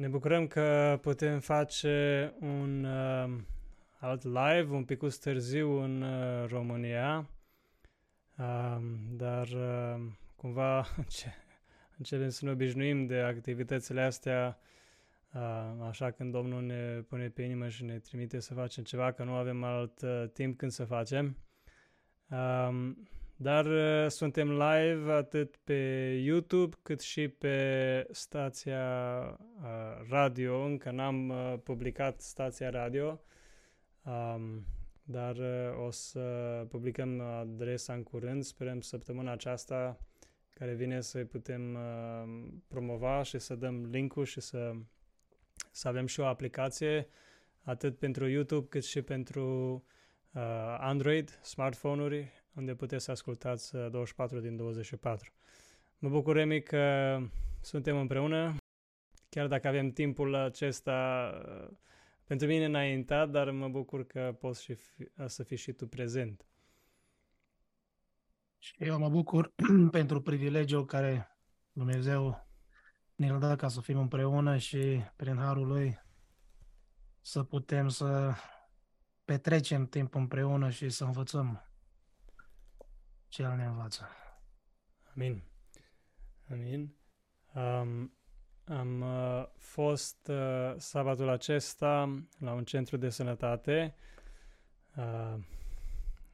Ne bucurăm că putem face un uh, alt live, un pic târziu în uh, România, uh, dar uh, cumva începem să ne obișnuim de activitățile astea, uh, așa când Domnul ne pune pe inimă și ne trimite să facem ceva, că nu avem alt uh, timp când să facem. Uh, dar uh, suntem live atât pe YouTube cât și pe stația uh, radio. Încă n-am uh, publicat stația radio, um, dar uh, o să publicăm adresa în curând. Sperăm săptămâna aceasta care vine să putem uh, promova și să dăm link-ul și să, să avem și o aplicație atât pentru YouTube cât și pentru uh, Android, smartphone-uri unde puteți să ascultați 24 uh, din 24. Mă bucur, Remi, că suntem împreună, chiar dacă avem timpul acesta uh, pentru mine înaintat, dar mă bucur că poți și fi, uh, să fii și tu prezent. Și eu mă bucur pentru privilegiul care Dumnezeu ne-l dă ca să fim împreună și prin harul lui să putem să petrecem timp împreună și să învățăm ce El ne învață. Amin. Amin. Um, am uh, fost uh, sabatul acesta la un centru de sănătate. Uh,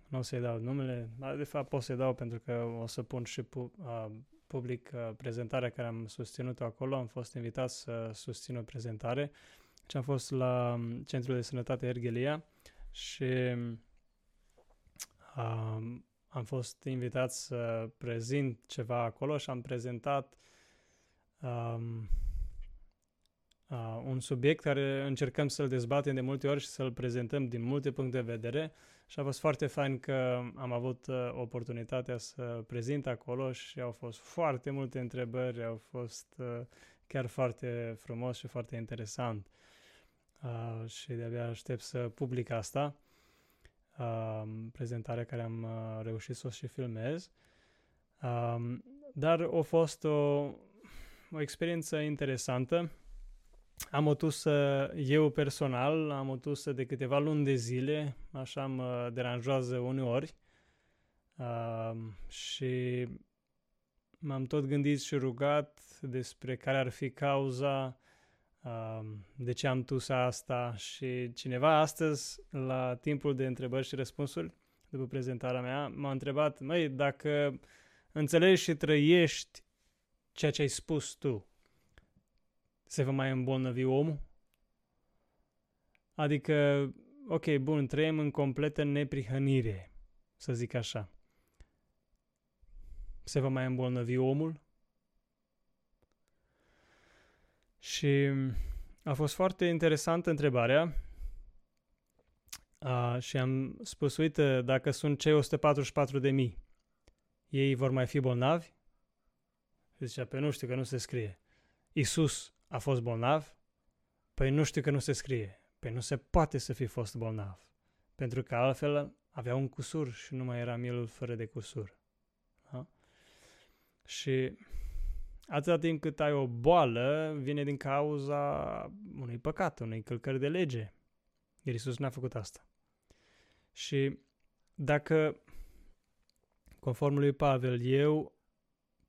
nu o să-i dau numele, dar de fapt pot să-i dau pentru că o să pun și pu- uh, public uh, prezentarea care am susținut-o acolo. Am fost invitat să susțin o prezentare. Deci am fost la um, Centrul de Sănătate Ergelia și uh, am fost invitat să prezint ceva acolo și am prezentat um, uh, un subiect care încercăm să-l dezbatem de multe ori și să-l prezentăm din multe puncte de vedere și a fost foarte fain că am avut uh, oportunitatea să prezint acolo și au fost foarte multe întrebări, au fost uh, chiar foarte frumos și foarte interesant. Uh, și de-abia aștept să public asta uh, prezentarea care am uh, reușit să o și filmez. Um, dar a fost o, o experiență interesantă. Am o tusă, eu personal, am o tusă de câteva luni de zile, așa mă deranjează uneori uh, și m-am tot gândit și rugat despre care ar fi cauza de ce am tusa asta și cineva astăzi, la timpul de întrebări și răspunsuri, după prezentarea mea, m-a întrebat, măi, dacă înțelegi și trăiești ceea ce ai spus tu, se va mai îmbolnăvi omul? Adică, ok, bun, trăim în completă neprihănire, să zic așa. Se va mai îmbolnăvi omul? Și a fost foarte interesantă întrebarea uh, și am spus, uite, dacă sunt cei 144 de mii, ei vor mai fi bolnavi? Și zicea, pe nu știu că nu se scrie. Isus a fost bolnav? Păi nu știu că nu se scrie. Păi nu se poate să fi fost bolnav. Pentru că altfel avea un cusur și nu mai era mielul fără de cusur. Da? Și atâta timp cât ai o boală, vine din cauza unui păcat, unei călcări de lege. Iar Iisus n-a făcut asta. Și dacă, conform lui Pavel, eu,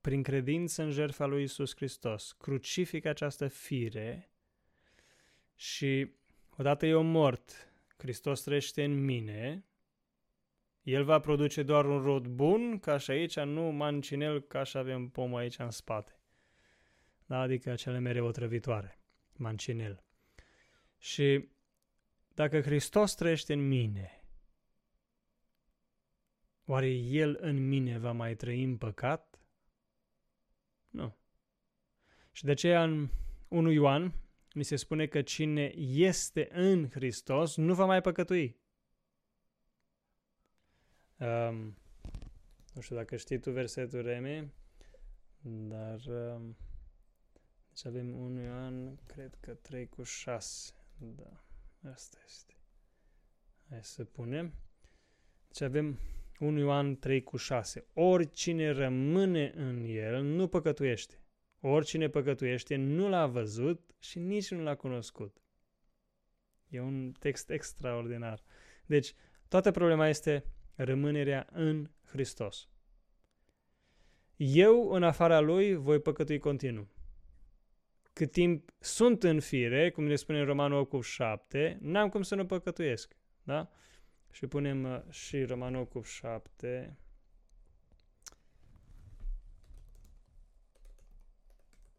prin credință în jertfa lui Iisus Hristos, crucific această fire și odată eu mort, Hristos trăiește în mine, el va produce doar un rod bun, ca și aici, nu mancinel, ca și avem pomul aici în spate da? adică cele mereu otrăvitoare, mancinel. Și dacă Hristos trăiește în mine, oare El în mine va mai trăi în păcat? Nu. Și de aceea în 1 Ioan mi se spune că cine este în Hristos nu va mai păcătui. Um, nu știu dacă știi tu versetul Remi, dar um, deci avem 1 Ioan, cred că 3 cu 6. Da, asta este. Hai să punem. Deci avem 1 Ioan 3 cu 6. Oricine rămâne în el nu păcătuiește. Oricine păcătuiește nu l-a văzut și nici nu l-a cunoscut. E un text extraordinar. Deci, toată problema este rămânerea în Hristos. Eu, în afara Lui, voi păcătui continuu. Cât timp sunt în fire, cum ne spune în Romanul 8 cu 7, n-am cum să nu păcătuiesc. Da? Și punem uh, și Romanul 8 cu 7.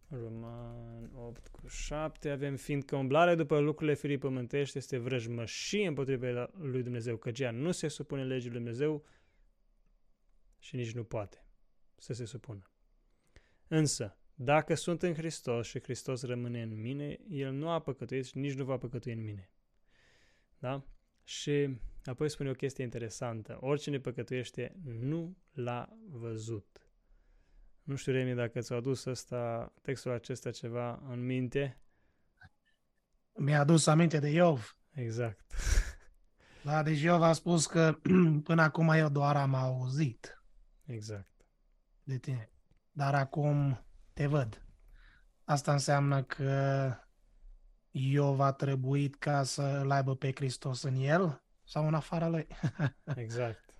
Roman 8 cu 7 avem fiindcă umblarea după lucrurile firii pământești este vrăjmășie împotriva lui Dumnezeu, căci ea nu se supune legii lui Dumnezeu și nici nu poate să se supună. Însă, dacă sunt în Hristos și Hristos rămâne în mine, El nu a păcătuit și nici nu va păcătui în mine. Da? Și apoi spune o chestie interesantă. Oricine păcătuiește nu l-a văzut. Nu știu, Remi, dacă ți-a adus ăsta, textul acesta ceva în minte. Mi-a adus aminte de Iov. Exact. Da, deci Iov a spus că până acum eu doar am auzit. Exact. De tine. Dar acum te văd. Asta înseamnă că Iov a trebuit ca să îl aibă pe Hristos în el sau în afara lui. exact.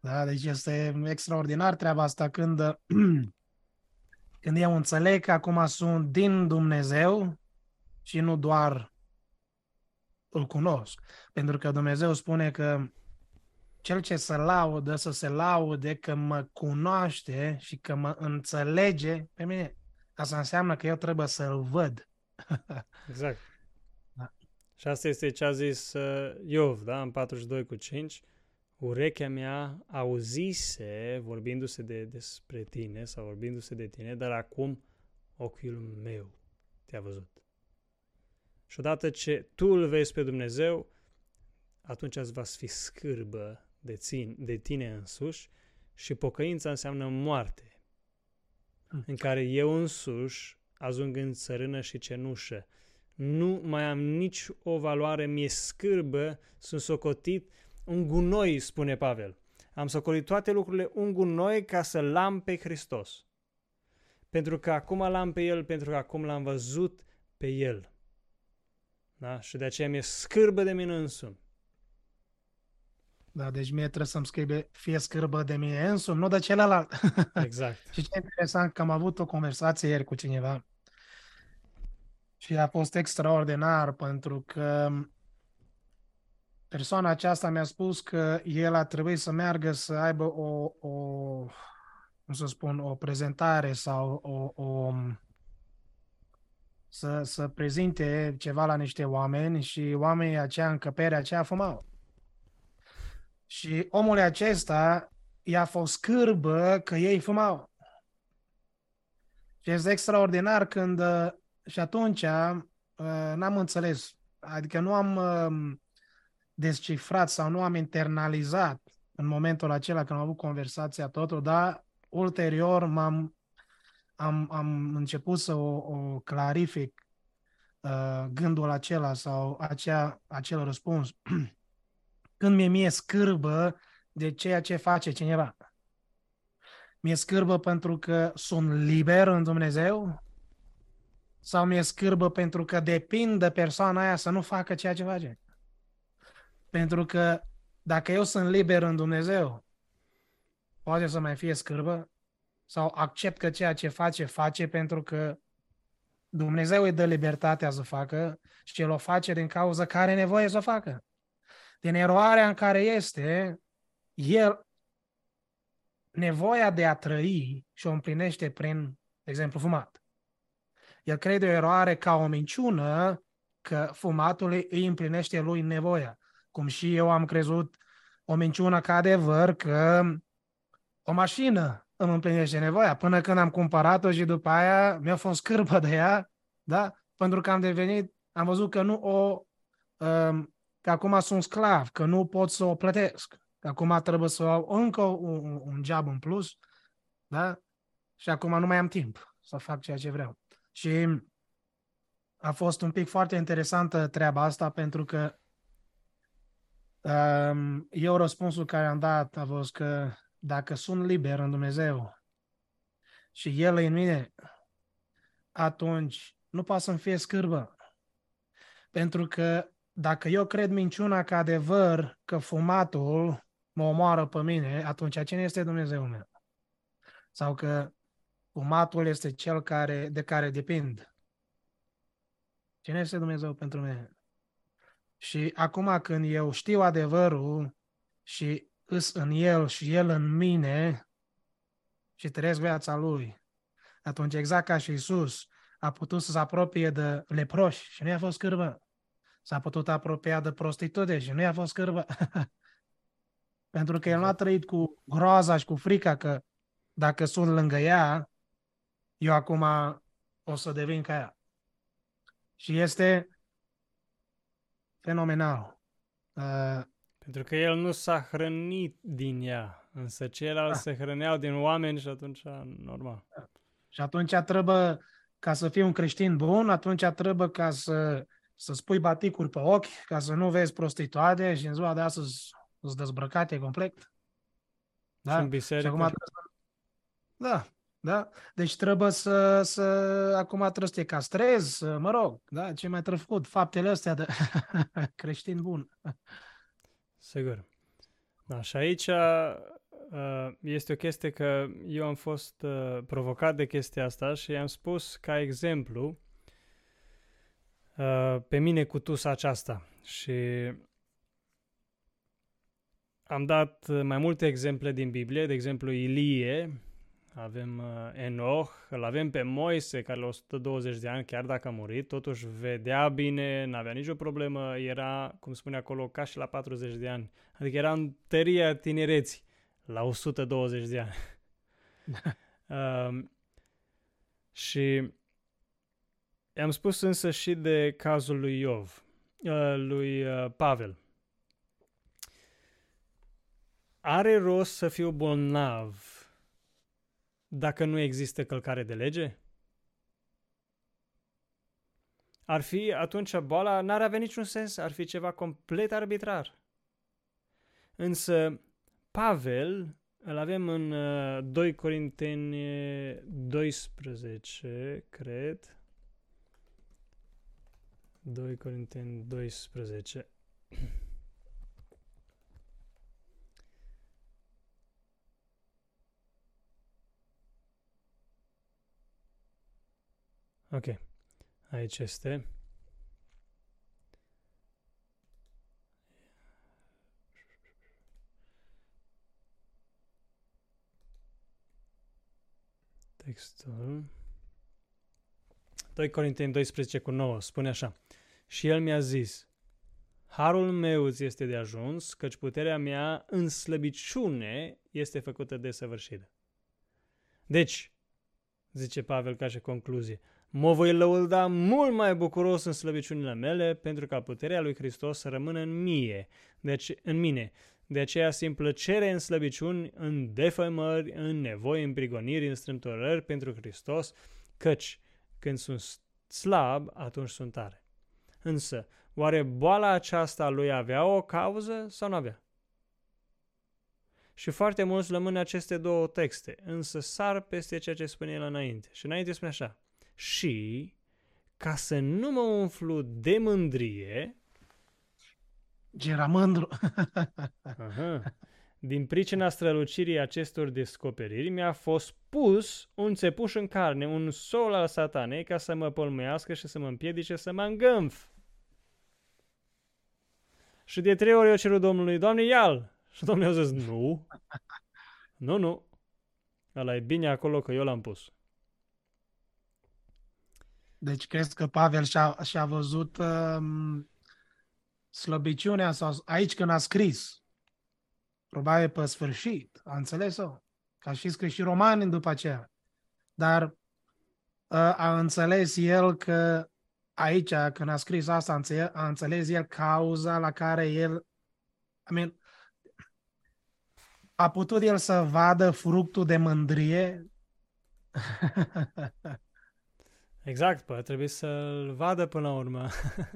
Da, deci este extraordinar treaba asta când, când eu înțeleg că acum sunt din Dumnezeu și nu doar îl cunosc. Pentru că Dumnezeu spune că cel ce se laudă, să se laude că mă cunoaște și că mă înțelege pe mine. Asta înseamnă că eu trebuie să-l văd. exact. Da. Și asta este ce a zis uh, Iov, da, în 42 cu 5 urechea mea auzise vorbindu-se de, despre tine sau vorbindu-se de tine, dar acum ochiul meu te-a văzut. Și odată ce tu îl vezi pe Dumnezeu, atunci îți va fi scârbă de, țin, de tine însuși și pocăința înseamnă moarte, hmm. în care eu însuși ajung în țărână și cenușă. Nu mai am nici o valoare, mi-e scârbă, sunt socotit un gunoi, spune Pavel. Am socolit toate lucrurile un gunoi ca să l-am pe Hristos. Pentru că acum l-am pe El, pentru că acum l-am văzut pe El. Da? Și de aceea mi-e scârbă de mine însumi. Da, deci mie trebuie să-mi scrie fie scârbă de mine însumi, nu de celălalt. Exact. și ce interesant că am avut o conversație ieri cu cineva și a fost extraordinar pentru că persoana aceasta mi-a spus că el a trebuit să meargă să aibă o, o cum să spun, o prezentare sau o, o să, să prezinte ceva la niște oameni și oamenii aceea, încăperea aceea fumau. Și omul acesta i-a fost scârbă că ei fumau. Și este extraordinar când și atunci uh, n-am înțeles, adică nu am uh, descifrat sau nu am internalizat în momentul acela când am avut conversația totul, dar ulterior m-am am, am început să o, o clarific uh, gândul acela sau acea, acel răspuns. Când mi-e mie scârbă de ceea ce face cineva. Mi-e scârbă pentru că sunt liber în Dumnezeu sau mi-e scârbă pentru că depind de persoana aia să nu facă ceea ce face. Pentru că dacă eu sunt liber în Dumnezeu, poate să mai fie scârbă sau accept că ceea ce face, face pentru că Dumnezeu îi dă libertatea să facă și el o face din cauza care are nevoie să o facă. Din eroarea în care este, el nevoia de a trăi și o împlinește prin, de exemplu, fumat. El crede o eroare ca o minciună că fumatul îi împlinește lui nevoia cum și eu am crezut o minciună ca adevăr că o mașină îmi împlinește nevoia, până când am cumpărat-o și după aia mi-a fost scârbă de ea, da? Pentru că am devenit, am văzut că nu o, um, că acum sunt sclav, că nu pot să o plătesc, că acum trebuie să au încă un, un job în plus, da? Și acum nu mai am timp să fac ceea ce vreau. Și a fost un pic foarte interesantă treaba asta pentru că eu răspunsul care am dat a fost că dacă sunt liber în Dumnezeu și El e în mine, atunci nu poate să-mi fie scârbă. Pentru că dacă eu cred minciuna ca adevăr că fumatul mă omoară pe mine, atunci cine este Dumnezeu meu? Sau că fumatul este cel care, de care depind. Cine este Dumnezeu pentru mine? Și acum când eu știu adevărul și îs în el și el în mine și trăiesc viața lui, atunci exact ca și Isus a putut să se apropie de leproși și nu i-a fost scârbă. S-a putut apropia de prostitute și nu i-a fost scârbă. Pentru că el nu a trăit cu groaza și cu frica că dacă sunt lângă ea, eu acum o să devin ca ea. Și este fenomenal. Uh, Pentru că el nu s-a hrănit din ea, însă ceilalți da. se hrăneau din oameni și atunci normal. Și atunci trebuie, ca să fii un creștin bun, atunci trebuie ca să, să spui baticuri pe ochi, ca să nu vezi prostituate și în ziua de astăzi îți dezbrăcate complet. Da? Și în biserică. Și acum, da, da? Deci trebuie să, să acum trebuie să te castrezi, mă rog, da? Ce mai trebuie făcut? Faptele astea de creștin bun. Sigur. Da, și aici uh, este o chestie că eu am fost uh, provocat de chestia asta și am spus ca exemplu uh, pe mine cu tusa aceasta și am dat mai multe exemple din Biblie, de exemplu Ilie, avem uh, Enoch, îl avem pe Moise, care la 120 de ani, chiar dacă a murit, totuși vedea bine, n-avea nicio problemă, era, cum spune acolo, ca și la 40 de ani. Adică era în tăria tinereții, la 120 de ani. uh, și am spus însă și de cazul lui Iov, uh, lui uh, Pavel. Are rost să fiu bolnav dacă nu există călcare de lege? Ar fi atunci boala, n-ar avea niciun sens, ar fi ceva complet arbitrar. Însă Pavel îl avem în 2 uh, Corinteni 12, cred. 2 Corinteni 12. Ok. Aici este. Textul. 2 Corinteni 12 cu 9 spune așa. Și el mi-a zis, Harul meu îți este de ajuns, căci puterea mea în slăbiciune este făcută de săvârșită. Deci, zice Pavel ca și concluzie, Mă voi lăuda mult mai bucuros în slăbiciunile mele, pentru ca puterea lui Hristos să rămână în mie, deci în mine. De aceea simt plăcere în slăbiciuni, în defăimări, în nevoi, în prigoniri, în strâmtorări pentru Hristos, căci când sunt slab, atunci sunt tare. Însă, oare boala aceasta lui avea o cauză sau nu avea? Și foarte mulți lămână aceste două texte, însă sar peste ceea ce spune el înainte. Și înainte spune așa, și ca să nu mă umflu de mândrie... Era mândru. aha, din pricina strălucirii acestor descoperiri mi-a fost pus un țepuș în carne, un sol al satanei ca să mă pălmuiască și să mă împiedice să mă îngânf. Și de trei ori eu cerut Domnului, Doamne, ia Și Domnul a zis, nu, nu, nu, ăla e bine acolo că eu l-am pus. Deci crezi că Pavel și-a, și-a văzut um, slăbiciunea sau aici când a scris, probabil pe sfârșit, a înțeles-o? Ca și scris și romani după aceea. Dar uh, a înțeles el că aici, când a scris asta, a înțeles, a înțeles el cauza la care el I mean, a putut el să vadă fructul de mândrie Exact, pă, trebuie să-l vadă până la urmă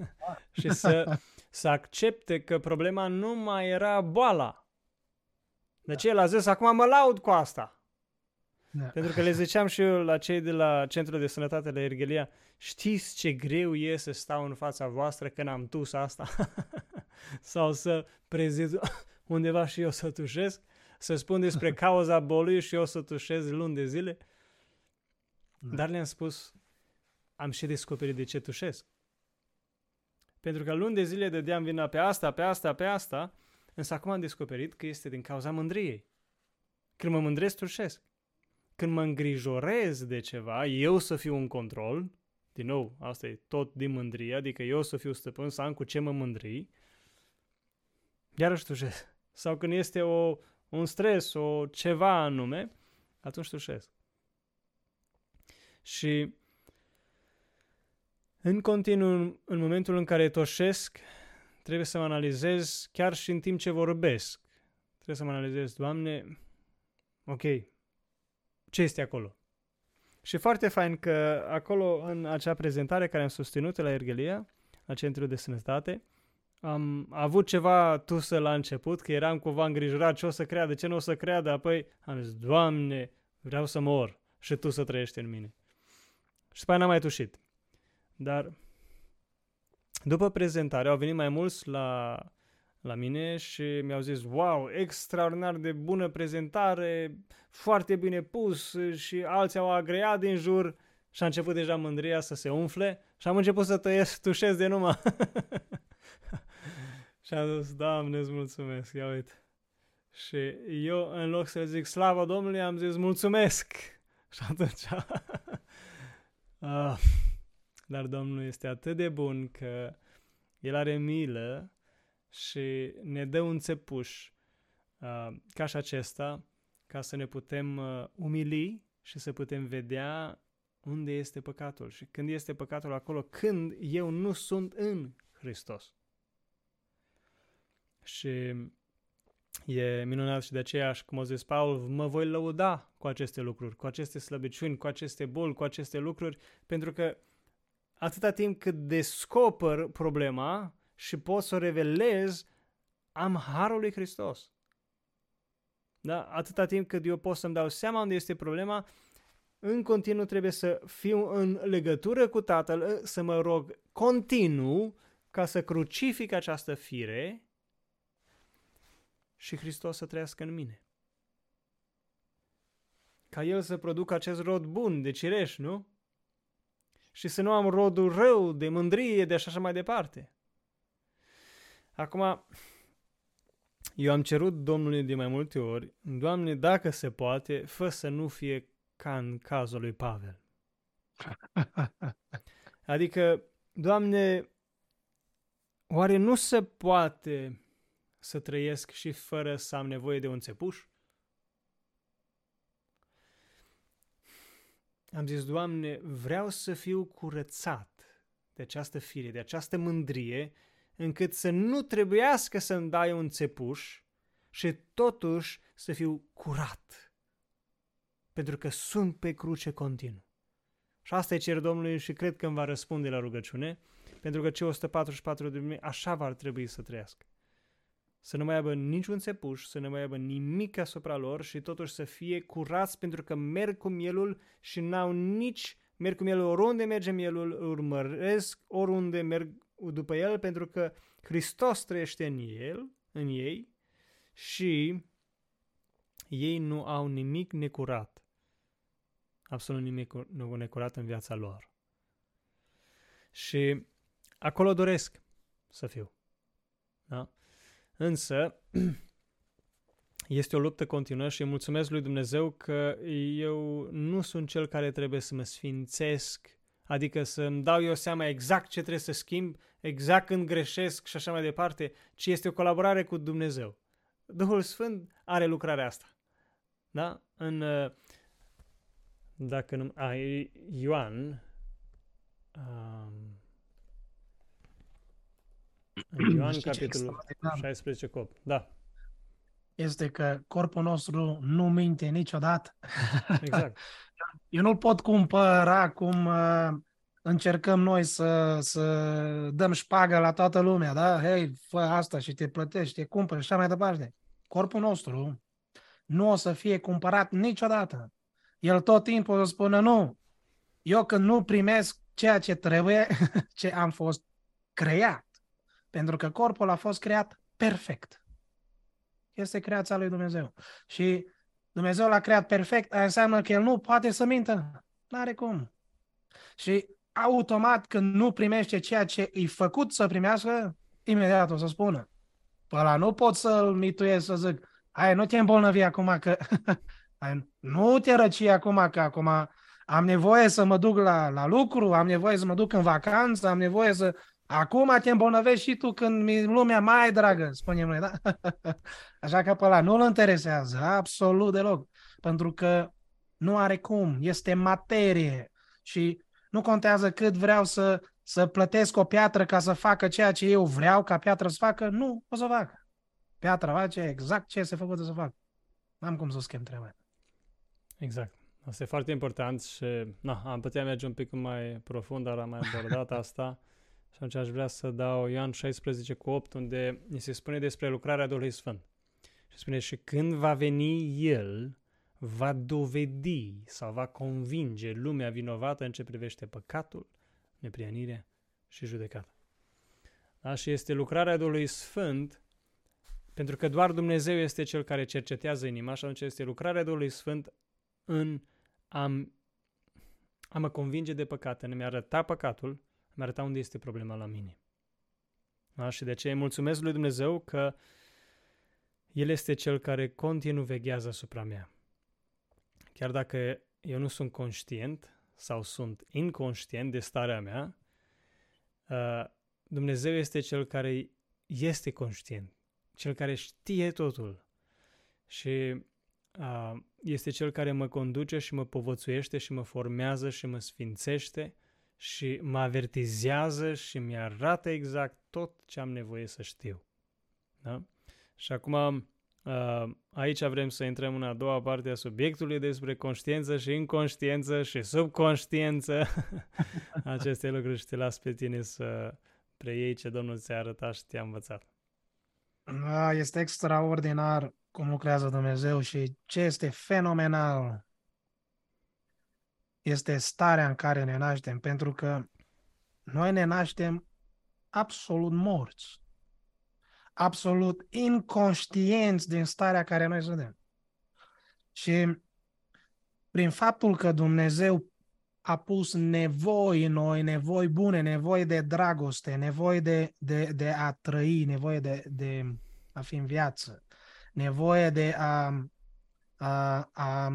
și să, să accepte că problema nu mai era boala. Deci el a zis, acum mă laud cu asta. Da. Pentru că le ziceam și eu la cei de la Centrul de Sănătate la Erghelia, știți ce greu e să stau în fața voastră când am tus asta? Sau să prezid undeva și eu să tușesc? Să spun despre cauza bolii și eu să tușez luni de zile? Da. Dar le-am spus, am și descoperit de ce tușesc. Pentru că luni de zile dădeam vina pe asta, pe asta, pe asta, însă acum am descoperit că este din cauza mândriei. Când mă mândresc, tușesc. Când mă îngrijorez de ceva, eu să fiu în control, din nou, asta e tot din mândrie, adică eu să fiu stăpân, să am cu ce mă mândri, iarăși tușesc. Sau când este o, un stres, o ceva anume, atunci tușesc. Și în continuu, în momentul în care toșesc, trebuie să mă analizez chiar și în timp ce vorbesc. Trebuie să mă analizez, Doamne, ok, ce este acolo? Și foarte fain că acolo, în acea prezentare care am susținut la Ergelia, la Centrul de Sănătate, am avut ceva tusă la început, că eram cumva îngrijorat ce o să creadă, ce nu o să creadă, apoi am zis, Doamne, vreau să mor și Tu să trăiești în mine. Și după aia n-am mai tușit. Dar după prezentare au venit mai mulți la, la mine și mi-au zis, wow, extraordinar de bună prezentare, foarte bine pus și alții au agreat din jur și a început deja mândria să se umfle și am început să tăiesc, tușez de numai. și am zis, Doamne, îți mulțumesc, ia uite. Și eu, în loc să zic slavă Domnului, am zis mulțumesc. Și atunci... uh, dar Domnul este atât de bun că El are milă și ne dă un țepuș uh, ca și acesta, ca să ne putem uh, umili și să putem vedea unde este păcatul și când este păcatul acolo, când eu nu sunt în Hristos. Și e minunat și de aceea, cum a zis Paul, mă voi lăuda cu aceste lucruri, cu aceste slăbiciuni, cu aceste boli, cu aceste lucruri, pentru că atâta timp cât descoper problema și pot să o revelez, am harul lui Hristos. Da? Atâta timp cât eu pot să-mi dau seama unde este problema, în continuu trebuie să fiu în legătură cu Tatăl, să mă rog continuu ca să crucific această fire și Hristos să trăiască în mine. Ca El să producă acest rod bun de cireș, nu? și să nu am rodul rău, de mândrie, de așa mai departe. Acum, eu am cerut Domnului de mai multe ori, Doamne, dacă se poate, fă să nu fie ca în cazul lui Pavel. Adică, Doamne, oare nu se poate să trăiesc și fără să am nevoie de un țepuș? Am zis, Doamne, vreau să fiu curățat de această fire, de această mândrie, încât să nu trebuiască să-mi dai un țepuș și totuși să fiu curat. Pentru că sunt pe cruce continuu. Și asta e cer Domnului și cred că îmi va răspunde la rugăciune, pentru că cei 144 de mii așa va trebui să trăiască să nu mai aibă niciun țepuș, să nu mai aibă nimic asupra lor și totuși să fie curați pentru că merg cu mielul și n-au nici, merg cu mielul oriunde merge mielul, urmăresc oriunde merg după el pentru că Hristos trăiește în el, în ei și ei nu au nimic necurat. Absolut nimic necurat în viața lor. Și acolo doresc să fiu. Da? Însă, este o luptă continuă și mulțumesc lui Dumnezeu că eu nu sunt cel care trebuie să mă sfințesc, adică să-mi dau eu seama exact ce trebuie să schimb, exact când greșesc și așa mai departe, ci este o colaborare cu Dumnezeu. Duhul Sfânt are lucrarea asta. Da? În, uh, dacă nu, a, Ioan, um, în Ioan, capitolul 16, cop. Da. Este că corpul nostru nu minte niciodată. Exact. Eu nu pot cumpăra cum uh, încercăm noi să, să dăm șpagă la toată lumea, da? Hei, fă asta și te plătești, te cumpără și așa mai departe. Corpul nostru nu o să fie cumpărat niciodată. el tot timpul o să spună nu. Eu când nu primesc ceea ce trebuie, ce am fost creat, pentru că corpul a fost creat perfect. Este creația lui Dumnezeu. Și Dumnezeu l-a creat perfect, aia înseamnă că el nu poate să mintă. N-are cum. Și automat când nu primește ceea ce îi făcut să primească, imediat o să spună. Pe ăla nu pot să-l mituiesc să zic, hai, nu te îmbolnăvi acum că... hai, nu te răci acum că acum am nevoie să mă duc la, la lucru, am nevoie să mă duc în vacanță, am nevoie să... Acum te îmbolnăvești și tu când mi lumea mai dragă, spunem noi, da? Așa că pe ăla nu-l interesează, absolut deloc. Pentru că nu are cum, este materie și nu contează cât vreau să, să plătesc o piatră ca să facă ceea ce eu vreau ca piatră să facă, nu o să facă. Piatra face exact ce este făcută să facă. N-am cum să schimb treaba. Exact. Asta e foarte important și na, am putea merge un pic mai profund, dar am mai abordat asta. Și atunci aș vrea să dau Ioan 16 cu 8, unde ni se spune despre lucrarea Duhului Sfânt. Și spune, și când va veni El, va dovedi sau va convinge lumea vinovată în ce privește păcatul, neprianirea și judecata. Da? Și este lucrarea Duhului Sfânt, pentru că doar Dumnezeu este Cel care cercetează inima și atunci este lucrarea Duhului Sfânt în a, a mă convinge de păcat, în a-mi arăta păcatul, a-mi arăta unde este problema la mine. Da? Și de aceea mulțumesc lui Dumnezeu că El este Cel care continuu veghează asupra mea. Chiar dacă eu nu sunt conștient sau sunt inconștient de starea mea, uh, Dumnezeu este Cel care este conștient, Cel care știe totul și uh, este Cel care mă conduce și mă povățuiește și mă formează și mă sfințește și mă avertizează și mi-arată exact tot ce am nevoie să știu. Da? Și acum Uh, aici vrem să intrăm în a doua parte a subiectului despre conștiință și inconștiență și subconștiență. Aceste lucruri și te las pe tine să preiei ce Domnul ți-a arătat și te-a învățat. Da, este extraordinar cum lucrează Dumnezeu și ce este fenomenal este starea în care ne naștem, pentru că noi ne naștem absolut morți absolut inconștienți din starea care noi suntem. Și prin faptul că Dumnezeu a pus nevoi în noi, nevoi bune, nevoi de dragoste, nevoi de, de, de a trăi, nevoie de, de a fi în viață, nevoie de a, a, a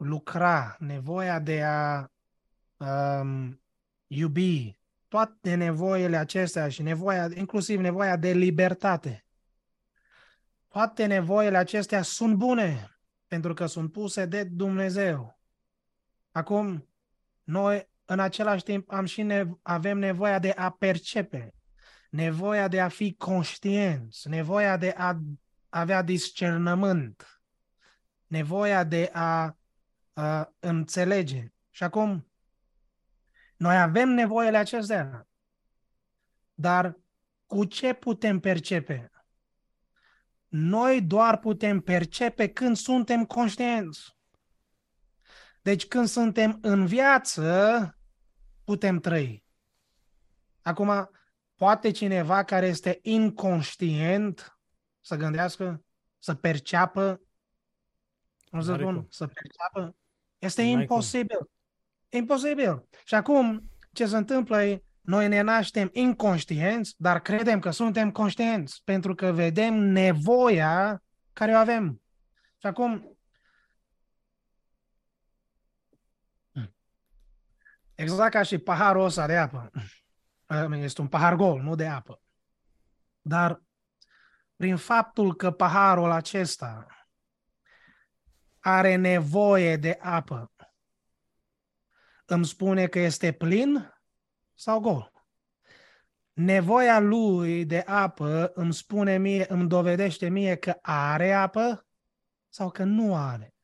lucra, nevoia de a um, iubi, toate nevoile acestea și nevoia, inclusiv nevoia de libertate, toate nevoile acestea sunt bune pentru că sunt puse de Dumnezeu. Acum, noi în același timp am și nevo- avem nevoia de a percepe, nevoia de a fi conștienți, nevoia de a avea discernământ, nevoia de a, a înțelege. Și acum, noi avem nevoile acestea. Dar cu ce putem percepe? Noi doar putem percepe când suntem conștienți. Deci când suntem în viață, putem trăi. Acum, poate cineva care este inconștient să gândească, să perceapă, nu să spun, să perceapă? Este imposibil. Cum. Imposibil. Și acum, ce se întâmplă e, noi ne naștem inconștienți, dar credem că suntem conștienți, pentru că vedem nevoia care o avem. Și acum, exact ca și paharul ăsta de apă. Este un pahar gol, nu de apă. Dar prin faptul că paharul acesta are nevoie de apă, îmi spune că este plin sau gol. Nevoia lui de apă îmi spune mie, îmi dovedește mie că are apă sau că nu are.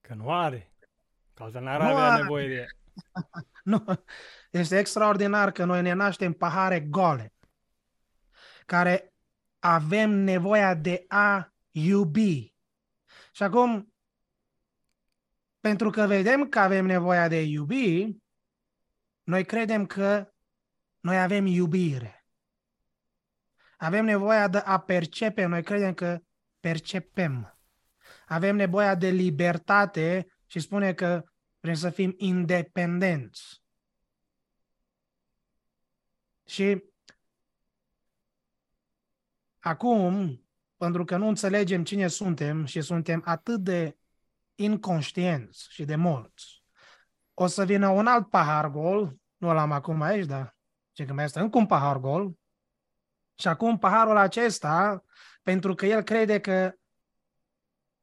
Că nu are. Că altfel n-ar nu avea are. nevoie de nu. Este extraordinar că noi ne naștem pahare gole, care avem nevoia de a iubi. Și acum pentru că vedem că avem nevoia de iubi, noi credem că noi avem iubire. Avem nevoia de a percepe, noi credem că percepem. Avem nevoia de libertate și spune că vrem să fim independenți. Și acum, pentru că nu înțelegem cine suntem și suntem atât de inconștienți și de morți, o să vină un alt pahar gol, nu l-am acum aici, dar ce că mai este încă un pahar gol, și acum paharul acesta, pentru că el crede că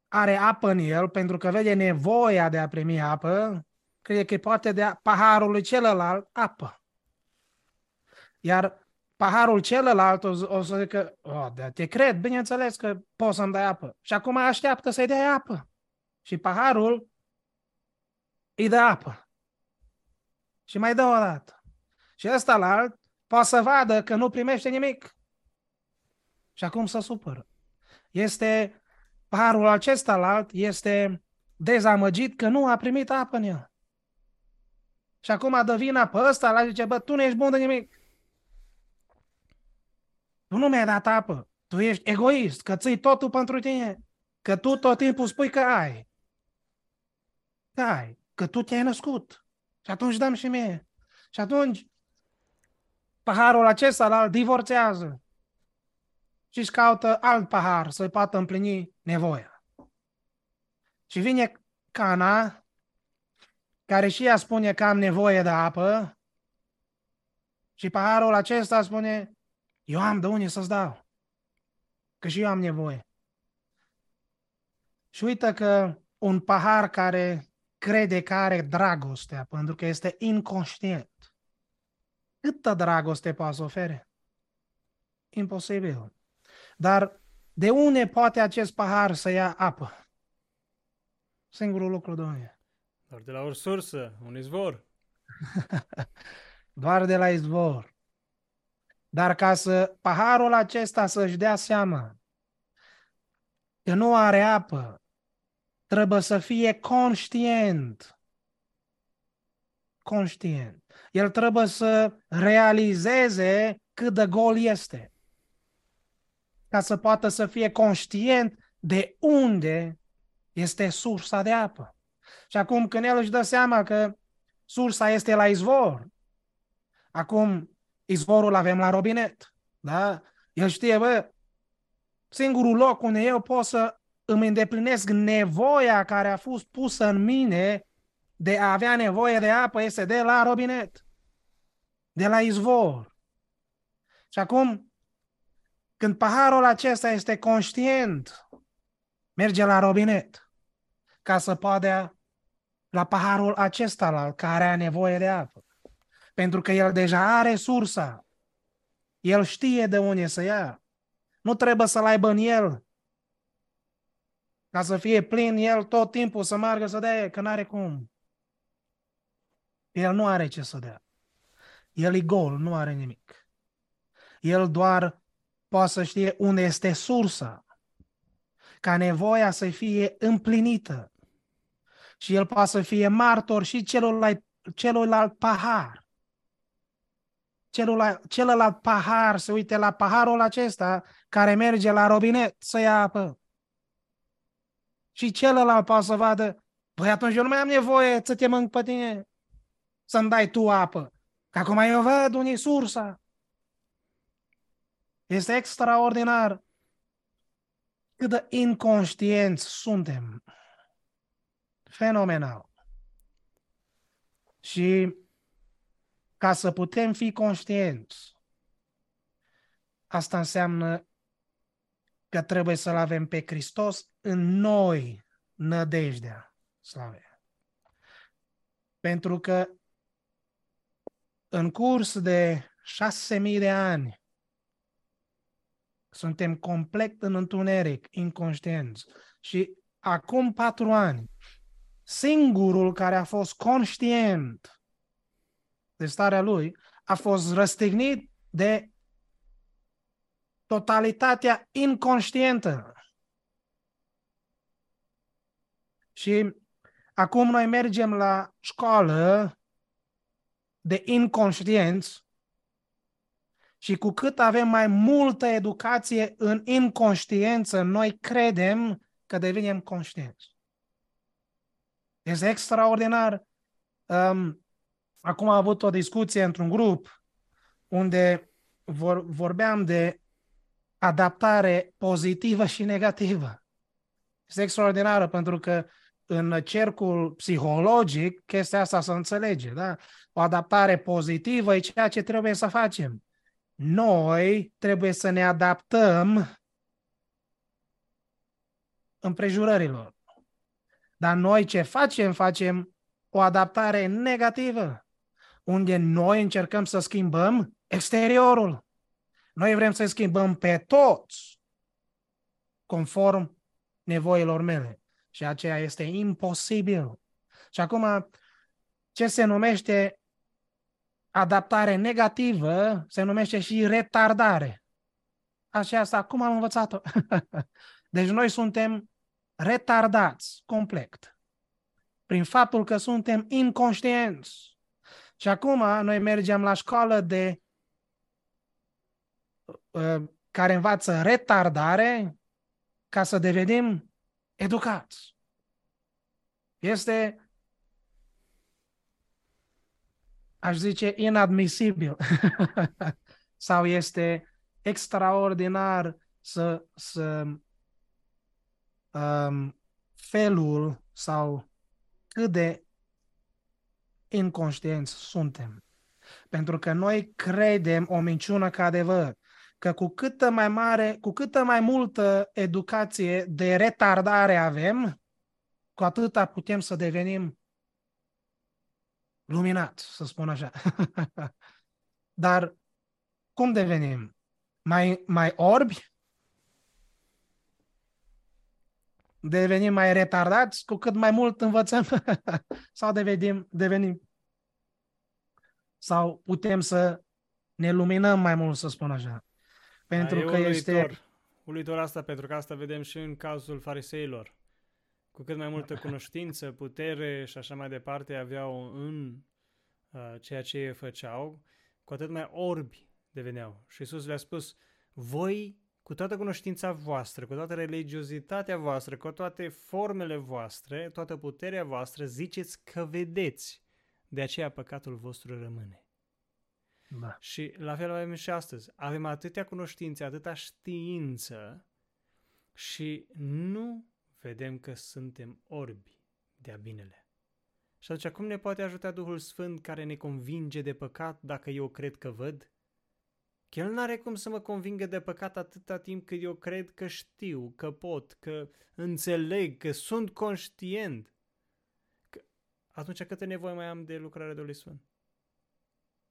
are apă în el, pentru că vede nevoia de a primi apă, crede că poate de paharului celălalt apă. Iar paharul celălalt o, o să zică, oh, da, te cred, bineînțeles că poți să-mi dai apă. Și acum așteaptă să-i dai apă. Și paharul îi dă apă. Și mai dă o dată. Și ăsta la alt poate să vadă că nu primește nimic. Și acum să supără. Este, paharul acesta la alt este dezamăgit că nu a primit apă în el. Și acum dă vina pe ăsta, la zice, bă, tu nu ești bun de nimic. Tu nu mi-ai dat apă. Tu ești egoist, că ții totul pentru tine. Că tu tot timpul spui că ai. Că ai. Că tu te-ai născut. Și atunci dăm și mie. Și atunci paharul acesta îl divorțează și își caută alt pahar să-i poată împlini nevoia. Și vine Cana, care și ea spune că am nevoie de apă, și paharul acesta spune, eu am de unde să-ți dau. Că și eu am nevoie. Și uită că un pahar care crede că are dragostea, pentru că este inconștient, câtă dragoste poate să ofere? Imposibil. Dar de unde poate acest pahar să ia apă? Singurul lucru, Domnule. Doar de la o sursă, un izvor. Doar de la izvor. Dar ca să paharul acesta să-și dea seama că nu are apă, trebuie să fie conștient. Conștient. El trebuie să realizeze cât de gol este. Ca să poată să fie conștient de unde este sursa de apă. Și acum când el își dă seama că sursa este la izvor, acum izvorul avem la robinet. Da? El știe, bă, singurul loc unde eu pot să îmi îndeplinesc nevoia care a fost pusă în mine de a avea nevoie de apă este de la robinet, de la izvor. Și acum, când paharul acesta este conștient, merge la robinet ca să poată la paharul acesta la care are nevoie de apă. Pentru că el deja are sursa. El știe de unde să ia. Nu trebuie să-l aibă în el. Ca să fie plin el tot timpul să meargă să dea, că n-are cum. El nu are ce să dea. El e gol, nu are nimic. El doar poate să știe unde este sursa, ca nevoia să fie împlinită. Și el poate să fie martor și celălalt, celălalt pahar celălalt, celălalt pahar să uite la paharul acesta care merge la robinet să ia apă. Și celălalt poate să vadă, păi atunci eu nu mai am nevoie să te mânc pe tine, să-mi dai tu apă. Că acum eu văd unde sursa. Este extraordinar cât de inconștienți suntem. Fenomenal. Și ca să putem fi conștienți. Asta înseamnă că trebuie să-L avem pe Hristos în noi, nădejdea slave. Pentru că în curs de șase mii de ani suntem complet în întuneric, inconștienți. Și acum patru ani, singurul care a fost conștient de starea lui, a fost răstignit de totalitatea inconștientă. Și Acum noi mergem la școală de inconștienți și cu cât avem mai multă educație în inconștiență, noi credem că devenim conștienți. Este extraordinar. Um, acum am avut o discuție într-un grup unde vor, vorbeam de adaptare pozitivă și negativă. Este extraordinară pentru că în cercul psihologic chestia asta se înțelege. Da? O adaptare pozitivă e ceea ce trebuie să facem. Noi trebuie să ne adaptăm împrejurărilor. Dar noi ce facem? Facem o adaptare negativă, unde noi încercăm să schimbăm exteriorul. Noi vrem să schimbăm pe toți conform nevoilor mele. Și aceea este imposibil. Și acum, ce se numește adaptare negativă, se numește și retardare. Aceasta, cum am învățat-o? deci noi suntem retardați complet. Prin faptul că suntem inconștienți. Și acum noi mergem la școală de uh, care învață retardare ca să devenim educați. Este, aș zice, inadmisibil sau este extraordinar să, să um, felul sau cât de inconștienți suntem. Pentru că noi credem o minciună ca adevăr că cu câtă mai mare, cu câtă mai multă educație de retardare avem, cu atâta putem să devenim luminați, să spun așa. Dar cum devenim? Mai, mai orbi? Devenim mai retardați cu cât mai mult învățăm? sau devenim, devenim sau putem să ne luminăm mai mult, să spun așa? Pentru da, că uluitor. este... Uluitor asta, pentru că asta vedem și în cazul fariseilor. Cu cât mai multă cunoștință, putere și așa mai departe aveau în uh, ceea ce ei făceau, cu atât mai orbi deveneau. Și Iisus le-a spus, voi, cu toată cunoștința voastră, cu toată religiozitatea voastră, cu toate formele voastre, toată puterea voastră, ziceți că vedeți. De aceea păcatul vostru rămâne. Da. Și la fel avem și astăzi. Avem atâtea cunoștințe, atâta știință și nu vedem că suntem orbi de-a binele. Și atunci cum ne poate ajuta Duhul Sfânt care ne convinge de păcat dacă eu cred că văd? Că El nu are cum să mă convingă de păcat atâta timp cât eu cred că știu, că pot, că înțeleg, că sunt conștient. Că... Atunci câtă nevoie mai am de lucrarea Duhului Sfânt?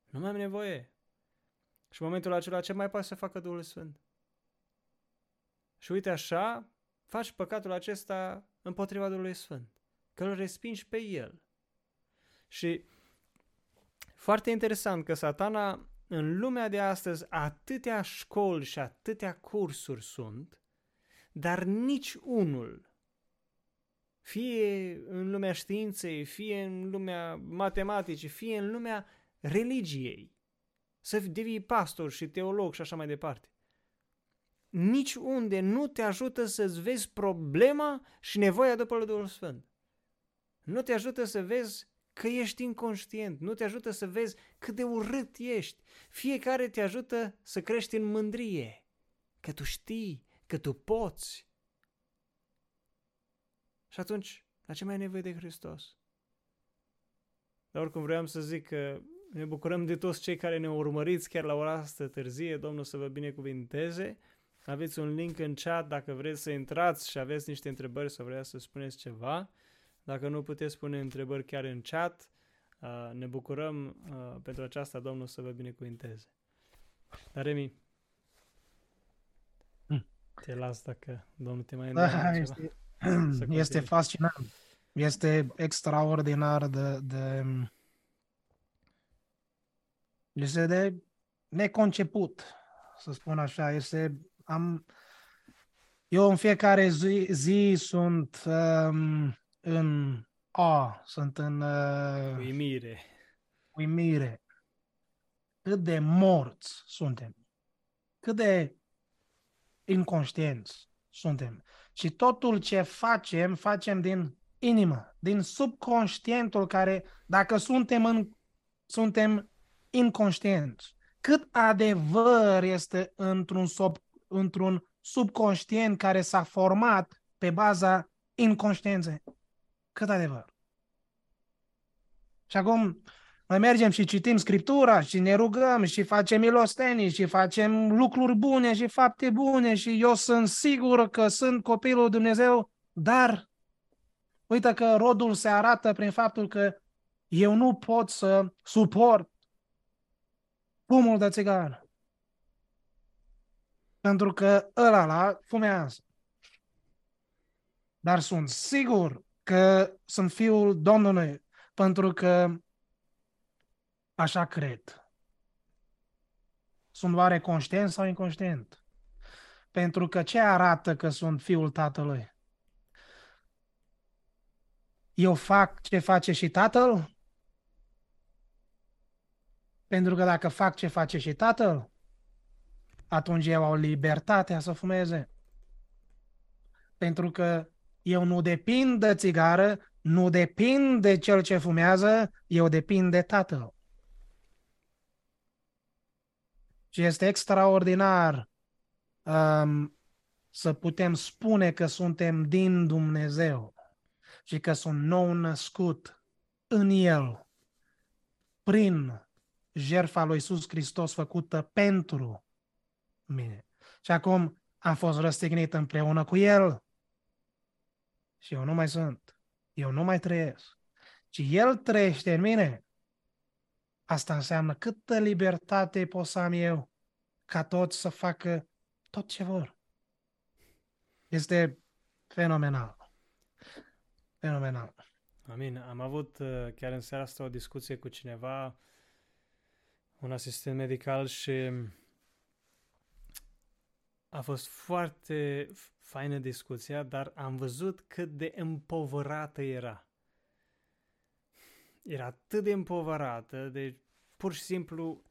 Nu mai am nevoie. Și în momentul acela ce mai poate să facă Duhul Sfânt? Și uite așa, faci păcatul acesta împotriva Duhului Sfânt. Că îl respingi pe el. Și foarte interesant că satana în lumea de astăzi atâtea școli și atâtea cursuri sunt, dar nici unul, fie în lumea științei, fie în lumea matematicii, fie în lumea religiei, să devii pastor și teolog și așa mai departe. Nici unde nu te ajută să-ți vezi problema și nevoia după Duhul Sfânt. Nu te ajută să vezi că ești inconștient, nu te ajută să vezi cât de urât ești. Fiecare te ajută să crești în mândrie, că tu știi, că tu poți. Și atunci, la ce mai ai nevoie de Hristos? Dar oricum vreau să zic că ne bucurăm de toți cei care ne urmăriți chiar la ora asta târzie. Domnul să vă binecuvinteze. Aveți un link în chat dacă vreți să intrați și aveți niște întrebări sau vreți să spuneți ceva. Dacă nu puteți pune întrebări chiar în chat, uh, ne bucurăm uh, pentru aceasta, Domnul să vă binecuvinteze. Dar Remi, hmm. te las dacă Domnul te mai da, este, este fascinant. Este extraordinar de, de este de neconceput, să spun așa. Este, am, eu în fiecare zi, zi sunt um, în a, sunt în uh, Uimire. uimire. Cât de morți suntem. Cât de inconștienți suntem. Și totul ce facem, facem din inimă, din subconștientul care, dacă suntem, în, suntem inconștienți, cât adevăr este într-un, sub, într-un subconștient care s-a format pe baza inconștienței. Cât adevăr. Și acum noi mergem și citim Scriptura și ne rugăm și facem milostenii și facem lucruri bune și fapte bune și eu sunt sigur că sunt copilul lui Dumnezeu, dar uite că rodul se arată prin faptul că eu nu pot să suport pumul de țigară. Pentru că ăla la fumează. Dar sunt sigur că sunt fiul Domnului, pentru că așa cred. Sunt oare conștient sau inconștient? Pentru că ce arată că sunt fiul tatălui? Eu fac ce face și tatăl? Pentru că dacă fac ce face și tatăl, atunci eu au libertatea să fumeze. Pentru că eu nu depind de țigară, nu depind de cel ce fumează, eu depind de tatăl. Și este extraordinar um, să putem spune că suntem din Dumnezeu și că sunt nou născut în El, prin jertfa lui Iisus Hristos făcută pentru mine. Și acum am fost răstignit împreună cu El și eu nu mai sunt. Eu nu mai trăiesc. Ci El trăiește în mine. Asta înseamnă câtă libertate pot să am eu ca toți să facă tot ce vor. Este fenomenal. Fenomenal. Amin. Am avut uh, chiar în seara asta o discuție cu cineva, un asistent medical și a fost foarte faină discuția, dar am văzut cât de împovărată era. Era atât de împovărată, de pur și simplu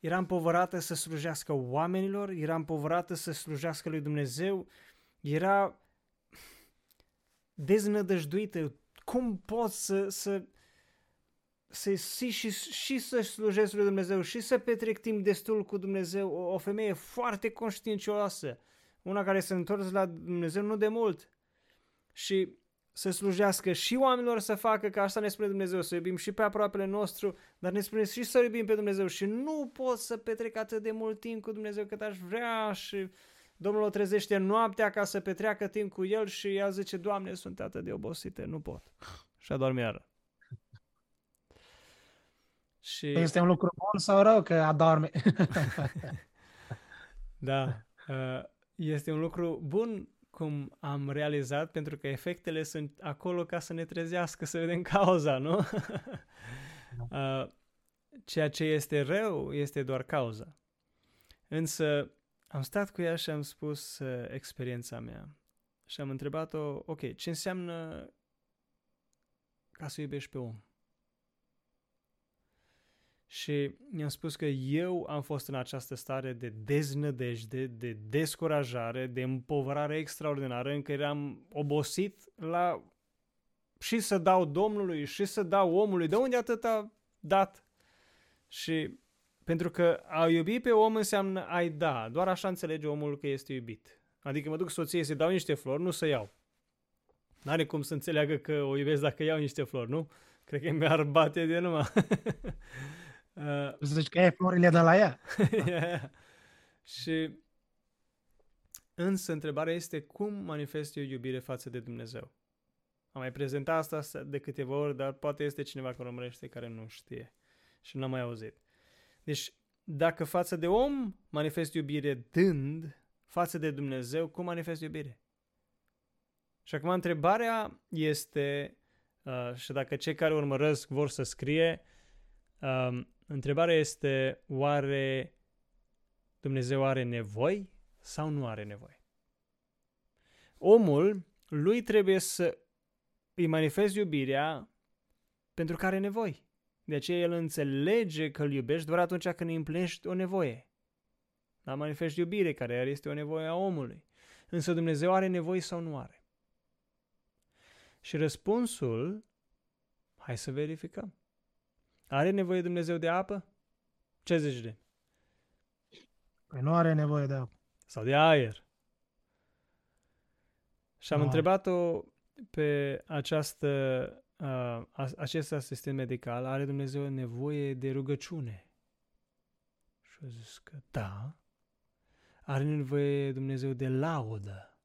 era împovărată să slujească oamenilor, era împovărată să slujească lui Dumnezeu, era deznădăjduită. Cum pot să, să, să și, și, și să slujesc lui Dumnezeu și să petrec timp destul cu Dumnezeu? O, o femeie foarte conștiincioasă, una care se întors la Dumnezeu nu de mult. Și să slujească și oamenilor să facă, că asta ne spune Dumnezeu, să iubim și pe aproapele nostru, dar ne spune și să iubim pe Dumnezeu și nu pot să petrec atât de mult timp cu Dumnezeu cât aș vrea și Domnul o trezește noaptea ca să petreacă timp cu el și ea zice, Doamne, sunt atât de obosite, nu pot. Și adorm iară. Și... Este un lucru bun sau rău că adorme? da. Uh, este un lucru bun cum am realizat, pentru că efectele sunt acolo ca să ne trezească, să vedem cauza, nu? Da. uh, ceea ce este rău este doar cauza. Însă am stat cu ea și am spus uh, experiența mea și am întrebat-o, ok, ce înseamnă ca să iubești pe om? Și mi-am spus că eu am fost în această stare de deznădejde, de descurajare, de împovărare extraordinară, în care eram obosit la și să dau Domnului și să dau omului. De unde atâta dat? Și pentru că a iubi pe om înseamnă ai da. Doar așa înțelege omul că este iubit. Adică mă duc soției să dau niște flori, nu să iau. N-are cum să înțeleagă că o iubesc dacă iau niște flori, nu? Cred că mi-ar bate de numai. Uh, Zici că e florile de la ea. yeah. Și însă întrebarea este cum manifest eu iubire față de Dumnezeu? Am mai prezentat asta de câteva ori, dar poate este cineva care urmărește care nu știe și n-am mai auzit. Deci, dacă față de om manifest iubire dând, față de Dumnezeu, cum manifest iubire? Și acum întrebarea este, uh, și dacă cei care urmăresc vor să scrie, um, Întrebarea este, oare Dumnezeu are nevoi sau nu are nevoi? Omul, lui trebuie să îi manifest iubirea pentru care are nevoi. De aceea el înțelege că îl iubești doar atunci când îi împlinești o nevoie. La manifest iubire, care este o nevoie a omului. Însă Dumnezeu are nevoi sau nu are? Și răspunsul, hai să verificăm. Are nevoie Dumnezeu de apă? Ce zici de? Păi nu are nevoie de apă. Sau de aer. Și am Nu are. întrebat-o pe această, uh, acest asistent medical, are Dumnezeu nevoie de rugăciune? Și a zis că da. Are nevoie Dumnezeu de laudă?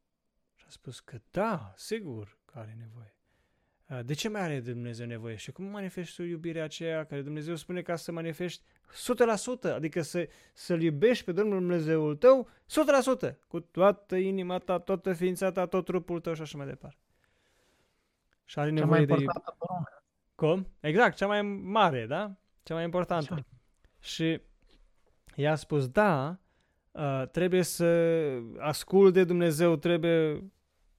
Și a spus că da, sigur că are nevoie. Uh, De ce mai are Dumnezeu nevoie? Și cum manifesti tu iubirea aceea care Dumnezeu spune ca să manifesti 100%, adică să, să-L iubești pe Domnul Dumnezeul tău 100%, cu toată inima ta, toată ființa ta, tot trupul tău și așa mai departe. Și are Cea nevoie mai de... importantă poruncă. Cum? Exact, cea mai mare, da? Cea mai importantă. Așa. Și i-a spus, da, uh, trebuie să ascult de Dumnezeu, trebuie...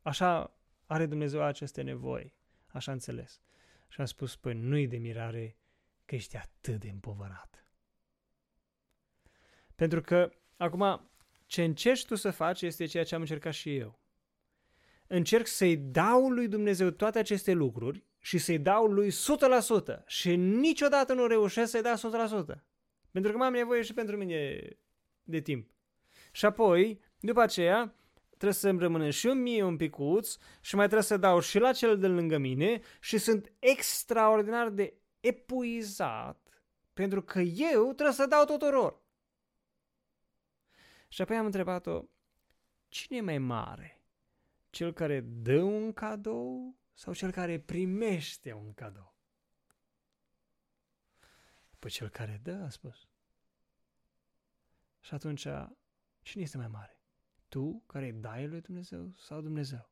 Așa are Dumnezeu aceste nevoi. Așa înțeles. Și a spus, păi nu-i de mirare că ești atât de împovărat. Pentru că, acum, ce încerci tu să faci este ceea ce am încercat și eu. Încerc să-i dau lui Dumnezeu toate aceste lucruri și să-i dau lui 100% și niciodată nu reușesc să-i dau 100%. Pentru că mai am nevoie și pentru mine de timp. Și apoi, după aceea, trebuie să-mi rămână și un mie un picuț și mai trebuie să dau și la cel de lângă mine și sunt extraordinar de epuizat pentru că eu trebuie să dau tuturor. Și apoi am întrebat-o, cine e mai mare? Cel care dă un cadou sau cel care primește un cadou? Păi cel care dă, a spus. Și atunci, cine este mai mare? Tu care îi dai lui Dumnezeu sau Dumnezeu?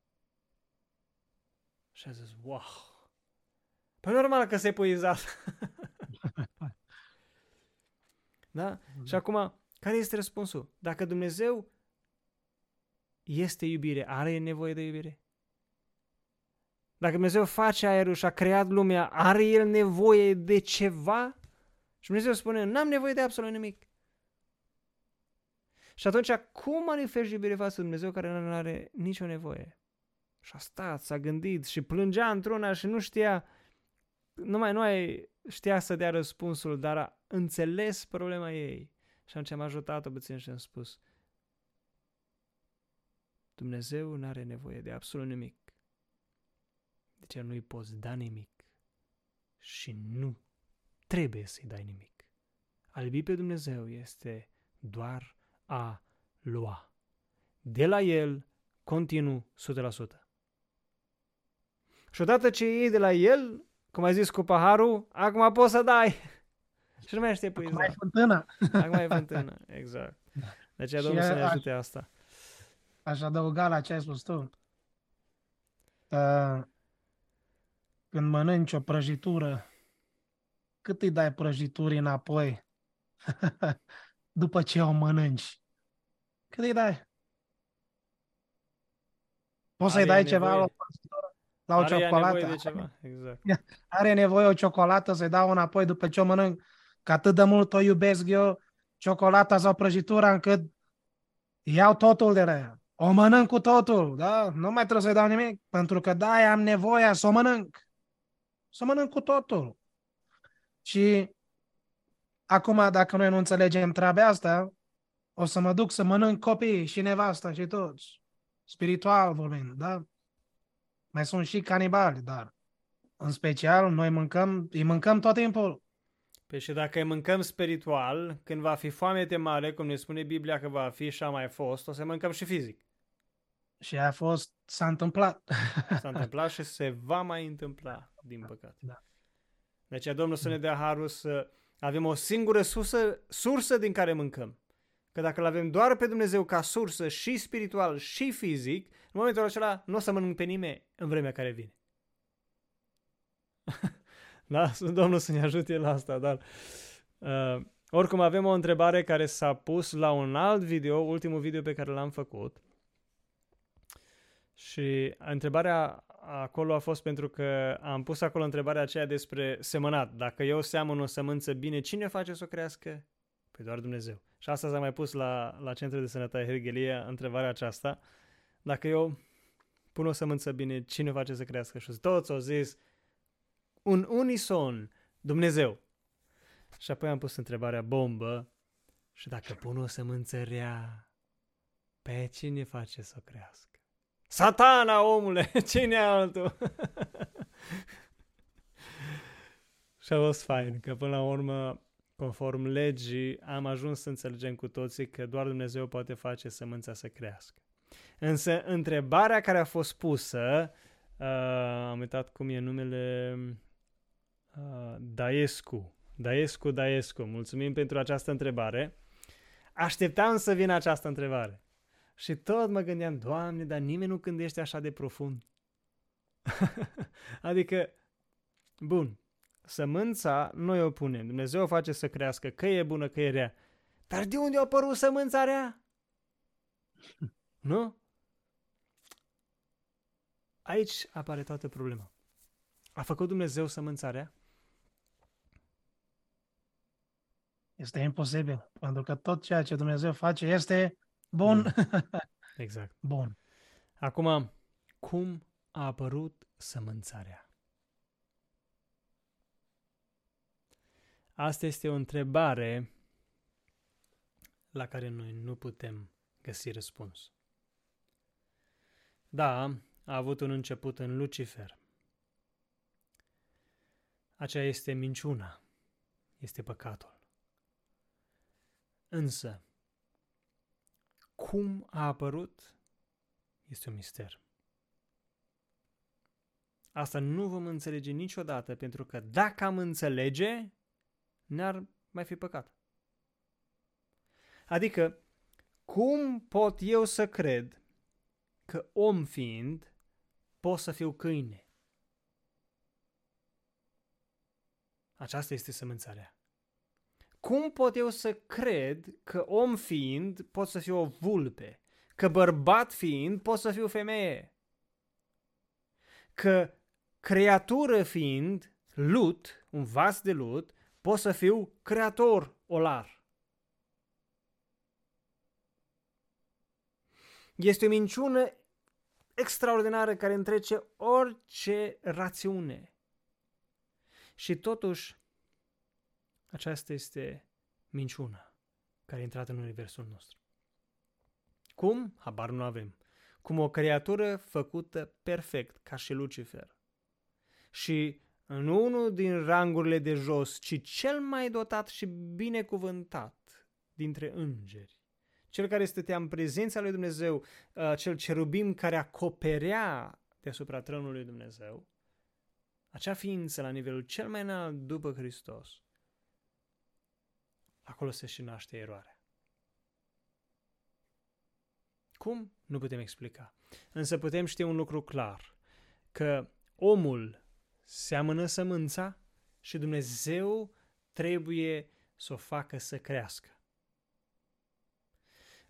Și a zis, wow! Păi normal că se epuizat. da? Și acum, care este răspunsul? Dacă Dumnezeu este iubire, are nevoie de iubire? Dacă Dumnezeu face aerul și a creat lumea, are El nevoie de ceva? Și Dumnezeu spune, n-am nevoie de absolut nimic. Și atunci, cum manifesti iubire față de Dumnezeu care nu are nicio nevoie? Și a stat, s-a gândit și plângea într-una și nu știa, nu mai nu ai știa să dea răspunsul, dar a înțeles problema ei. Și atunci am ajutat-o puțin și am spus, Dumnezeu nu are nevoie de absolut nimic. De ce nu-i poți da nimic și nu trebuie să-i dai nimic. A iubi pe Dumnezeu este doar a lua. De la El, continuu, 100%. Și odată ce iei de la El, cum ai zis cu paharul, acum poți să dai. Și nu mai ești Acum ai epuizat. fântâna. Acum ai fântână, exact. De aceea Și Domnul să ne aș- ajute asta. Aș adăuga la ce ai spus tu. Uh, când mănânci o prăjitură, cât îi dai prăjiturii înapoi după ce o mănânci? Cât îi dai? Poți să-i Are dai ea ceva la o nevoie. prăjitură? La o Are ea ciocolată? nevoie de ceva, exact. Are nevoie o ciocolată să-i dau înapoi după ce o mănânc? Că atât de mult o iubesc eu, ciocolata sau prăjitura, încât iau totul de la ea. O mănânc cu totul, da? Nu mai trebuie să-i dau nimic, pentru că da, am nevoie să o mănânc. Să o mănânc cu totul. Și acum, dacă noi nu înțelegem treaba asta, o să mă duc să mănânc copiii și nevasta și toți. Spiritual vorbind, da? Mai sunt și canibali, dar în special noi mâncăm, îi mâncăm tot timpul. Păi și dacă îi mâncăm spiritual, când va fi foamete mare, cum ne spune Biblia că va fi și a mai fost, o să mâncăm și fizic. Și a fost, s-a întâmplat. S-a întâmplat și se va mai întâmpla, din păcate. Da. De aceea Domnul să ne dea harul să avem o singură sursă, sursă din care mâncăm. Că dacă îl avem doar pe Dumnezeu ca sursă și spiritual și fizic, în momentul acela nu o să mănânc pe nimeni în vremea care vine. da? Domnul să ne ajute la asta, dar... Uh, oricum avem o întrebare care s-a pus la un alt video, ultimul video pe care l-am făcut. Și întrebarea acolo a fost pentru că am pus acolo întrebarea aceea despre semănat. Dacă eu seamăn o sămânță bine, cine face să o crească? Păi doar Dumnezeu. Și asta s-a mai pus la, la Centrul de Sănătate Hergelia, întrebarea aceasta. Dacă eu pun o sămânță bine, cine face să crească? Și toți au zis un unison, Dumnezeu. Și apoi am pus întrebarea bombă și dacă pun o sămânță rea, pe cine face să o crească? Satana, omule! Cine altul? și a fost fain, că până la urmă, conform legii, am ajuns să înțelegem cu toții că doar Dumnezeu poate face sămânța să crească. Însă, întrebarea care a fost pusă, uh, am uitat cum e numele, uh, Daescu, Daescu, Daescu, mulțumim pentru această întrebare. Așteptam să vină această întrebare. Și tot mă gândeam, Doamne, dar nimeni nu gândește așa de profund. adică, bun, sămânța noi o punem, Dumnezeu o face să crească, că e bună, că e rea. Dar de unde a apărut sămânța rea? nu? Aici apare toată problema. A făcut Dumnezeu sămânța rea? Este imposibil, pentru că tot ceea ce Dumnezeu face este bun. Mm. Exact. bun. Acum, cum a apărut sămânțarea? Asta este o întrebare la care noi nu putem găsi răspuns. Da, a avut un început în Lucifer. Aceea este minciuna, este păcatul. Însă, cum a apărut este un mister. Asta nu vom înțelege niciodată, pentru că dacă am înțelege, n-ar mai fi păcat. Adică, cum pot eu să cred că om fiind pot să fiu câine? Aceasta este sămânțarea. Cum pot eu să cred că om fiind pot să fiu o vulpe? Că bărbat fiind pot să fiu femeie? Că creatură fiind lut, un vas de lut, pot să fiu creator olar? Este o minciună extraordinară care întrece orice rațiune. Și totuși, aceasta este minciuna care a intrat în universul nostru. Cum? Habar nu avem. Cum o creatură făcută perfect, ca și Lucifer. Și nu unul din rangurile de jos, ci cel mai dotat și binecuvântat dintre îngeri. Cel care stătea în prezența lui Dumnezeu, uh, cel cerubim care acoperea deasupra tronului Dumnezeu, acea ființă la nivelul cel mai înalt după Hristos, acolo se și naște eroarea. Cum? Nu putem explica. Însă putem ști un lucru clar, că omul seamănă sămânța și Dumnezeu trebuie să o facă să crească.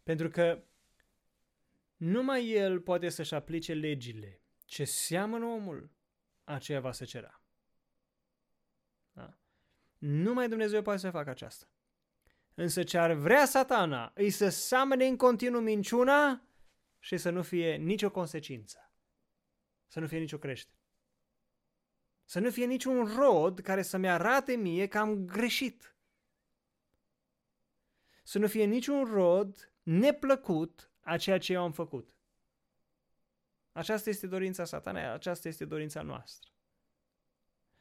Pentru că numai el poate să-și aplice legile. Ce seamănă omul, aceea va se cera. Da? Numai Dumnezeu poate să facă aceasta. Însă ce ar vrea satana îi să seamăne în continuu minciuna și să nu fie nicio consecință. Să nu fie nicio creștere. Să nu fie niciun rod care să-mi arate mie că am greșit. Să nu fie niciun rod neplăcut a ceea ce eu am făcut. Aceasta este dorința satanei, aceasta este dorința noastră.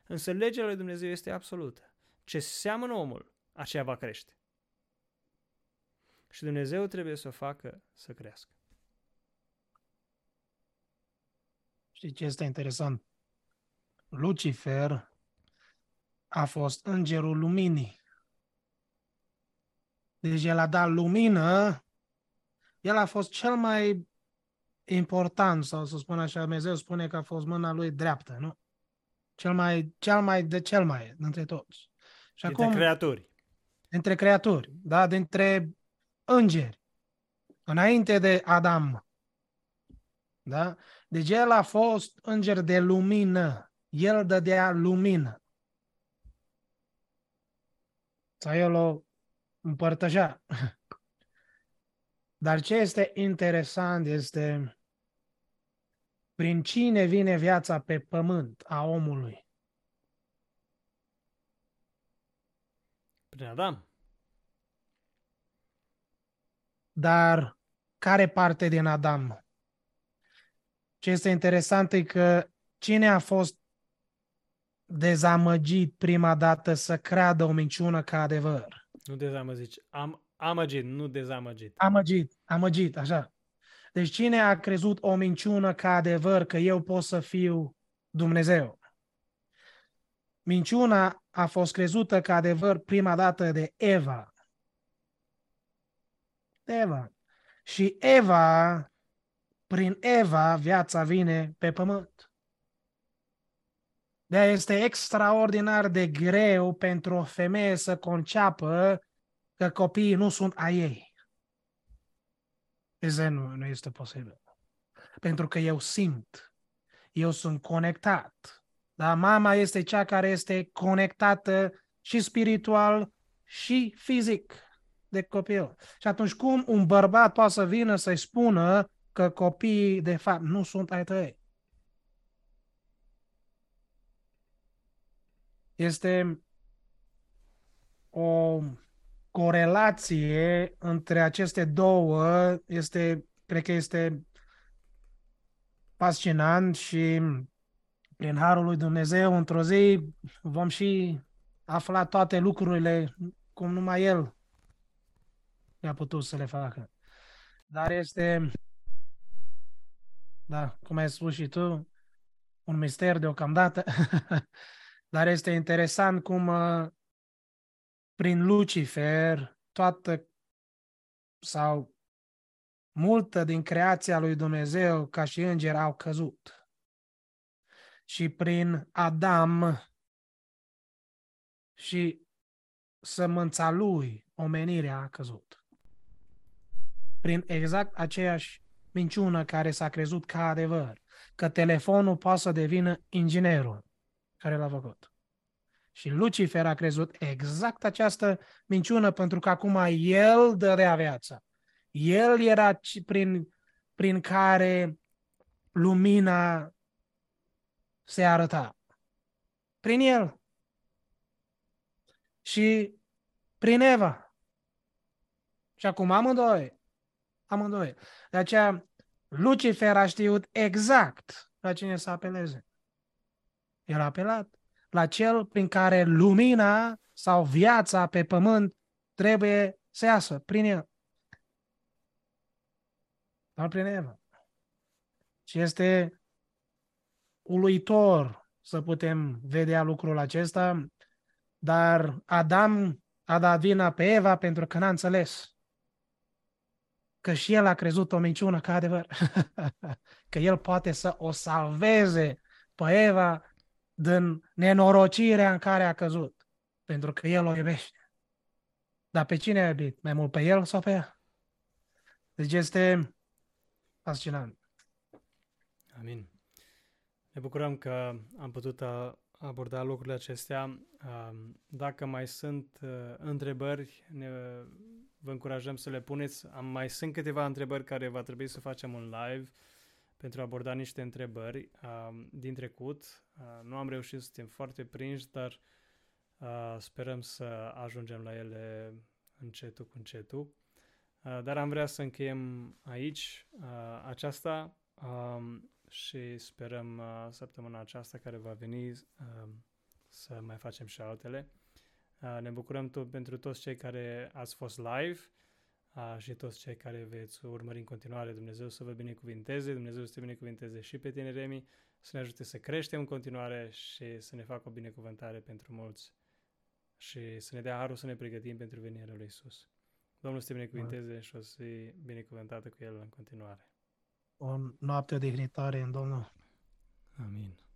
Însă legea lui Dumnezeu este absolută. Ce seamănă omul, aceea va crește. Și Dumnezeu trebuie să o facă să crească. Știi ce este interesant? Lucifer a fost îngerul luminii. Deci el a dat lumină, el a fost cel mai important, sau să spun așa, Dumnezeu spune că a fost mâna lui dreaptă, nu? Cel mai, cel mai de cel mai, dintre toți. Și dintre acum, creaturi. Dintre creaturi, da? Dintre îngeri, înainte de Adam. Da? Deci el a fost înger de lumină. El dădea lumină. Sau el o împărtășea. Dar ce este interesant este prin cine vine viața pe pământ a omului. Prin Adam. Dar care parte din Adam? Ce este interesant e că cine a fost dezamăgit prima dată să creadă o minciună ca adevăr? Nu dezamăgit, am amăgit, nu dezamăgit. Amăgit, amăgit, așa. Deci cine a crezut o minciună ca adevăr că eu pot să fiu Dumnezeu? Minciuna a fost crezută ca adevăr prima dată de Eva. Eva. Și Eva, prin Eva, viața vine pe pământ. de este extraordinar de greu pentru o femeie să conceapă că copiii nu sunt a ei. Este nu, nu este posibil. Pentru că eu simt, eu sunt conectat. Dar mama este cea care este conectată și spiritual și fizic de copil. Și atunci cum un bărbat poate să vină să-i spună că copiii de fapt nu sunt ai tăi? Este o corelație între aceste două este, cred că este fascinant și prin Harul lui Dumnezeu, într-o zi vom și afla toate lucrurile cum numai El i-a putut să le facă. Dar este, da, cum ai spus și tu, un mister deocamdată, dar este interesant cum uh, prin Lucifer toată sau multă din creația lui Dumnezeu ca și îngeri au căzut. Și prin Adam și sămânța lui omenirea a căzut. Prin exact aceeași minciună care s-a crezut ca adevăr, că telefonul poate să devină inginerul care l-a făcut. Și Lucifer a crezut exact această minciună pentru că acum el dădea viața. El era prin, prin care lumina se arăta. Prin el. Și prin Eva. Și acum amândoi. Amândoi. De aceea Lucifer a știut exact la cine să apeleze. El a apelat la cel prin care lumina sau viața pe pământ trebuie să iasă prin el. Doar prin Eva. Și este uluitor să putem vedea lucrul acesta, dar Adam a dat vina pe Eva pentru că n-a înțeles că și el a crezut o minciună ca adevăr. că el poate să o salveze pe Eva din nenorocirea în care a căzut. Pentru că El o iubește. Dar pe cine a iubit? Mai mult pe El sau pe ea? Deci este fascinant. Amin. Ne bucurăm că am putut aborda lucrurile acestea. Dacă mai sunt uh, întrebări, ne, vă încurajăm să le puneți. Am mai sunt câteva întrebări care va trebui să facem un live pentru a aborda niște întrebări uh, din trecut. Uh, nu am reușit, suntem foarte prinși, dar uh, sperăm să ajungem la ele încetul cu încetul. Uh, dar am vrea să încheiem aici uh, aceasta uh, și sperăm uh, săptămâna aceasta care va veni uh, să mai facem și altele. Uh, ne bucurăm tot pentru toți cei care ați fost live a, și toți cei care veți urmări în continuare. Dumnezeu să vă binecuvinteze, Dumnezeu să te binecuvinteze și pe tine, Remi, să ne ajute să creștem în continuare și să ne facă o binecuvântare pentru mulți și să ne dea harul să ne pregătim pentru venirea lui Isus. Domnul să te binecuvinteze și o să fii binecuvântată cu El în continuare. O noapte dignitare în Domnul. Amin.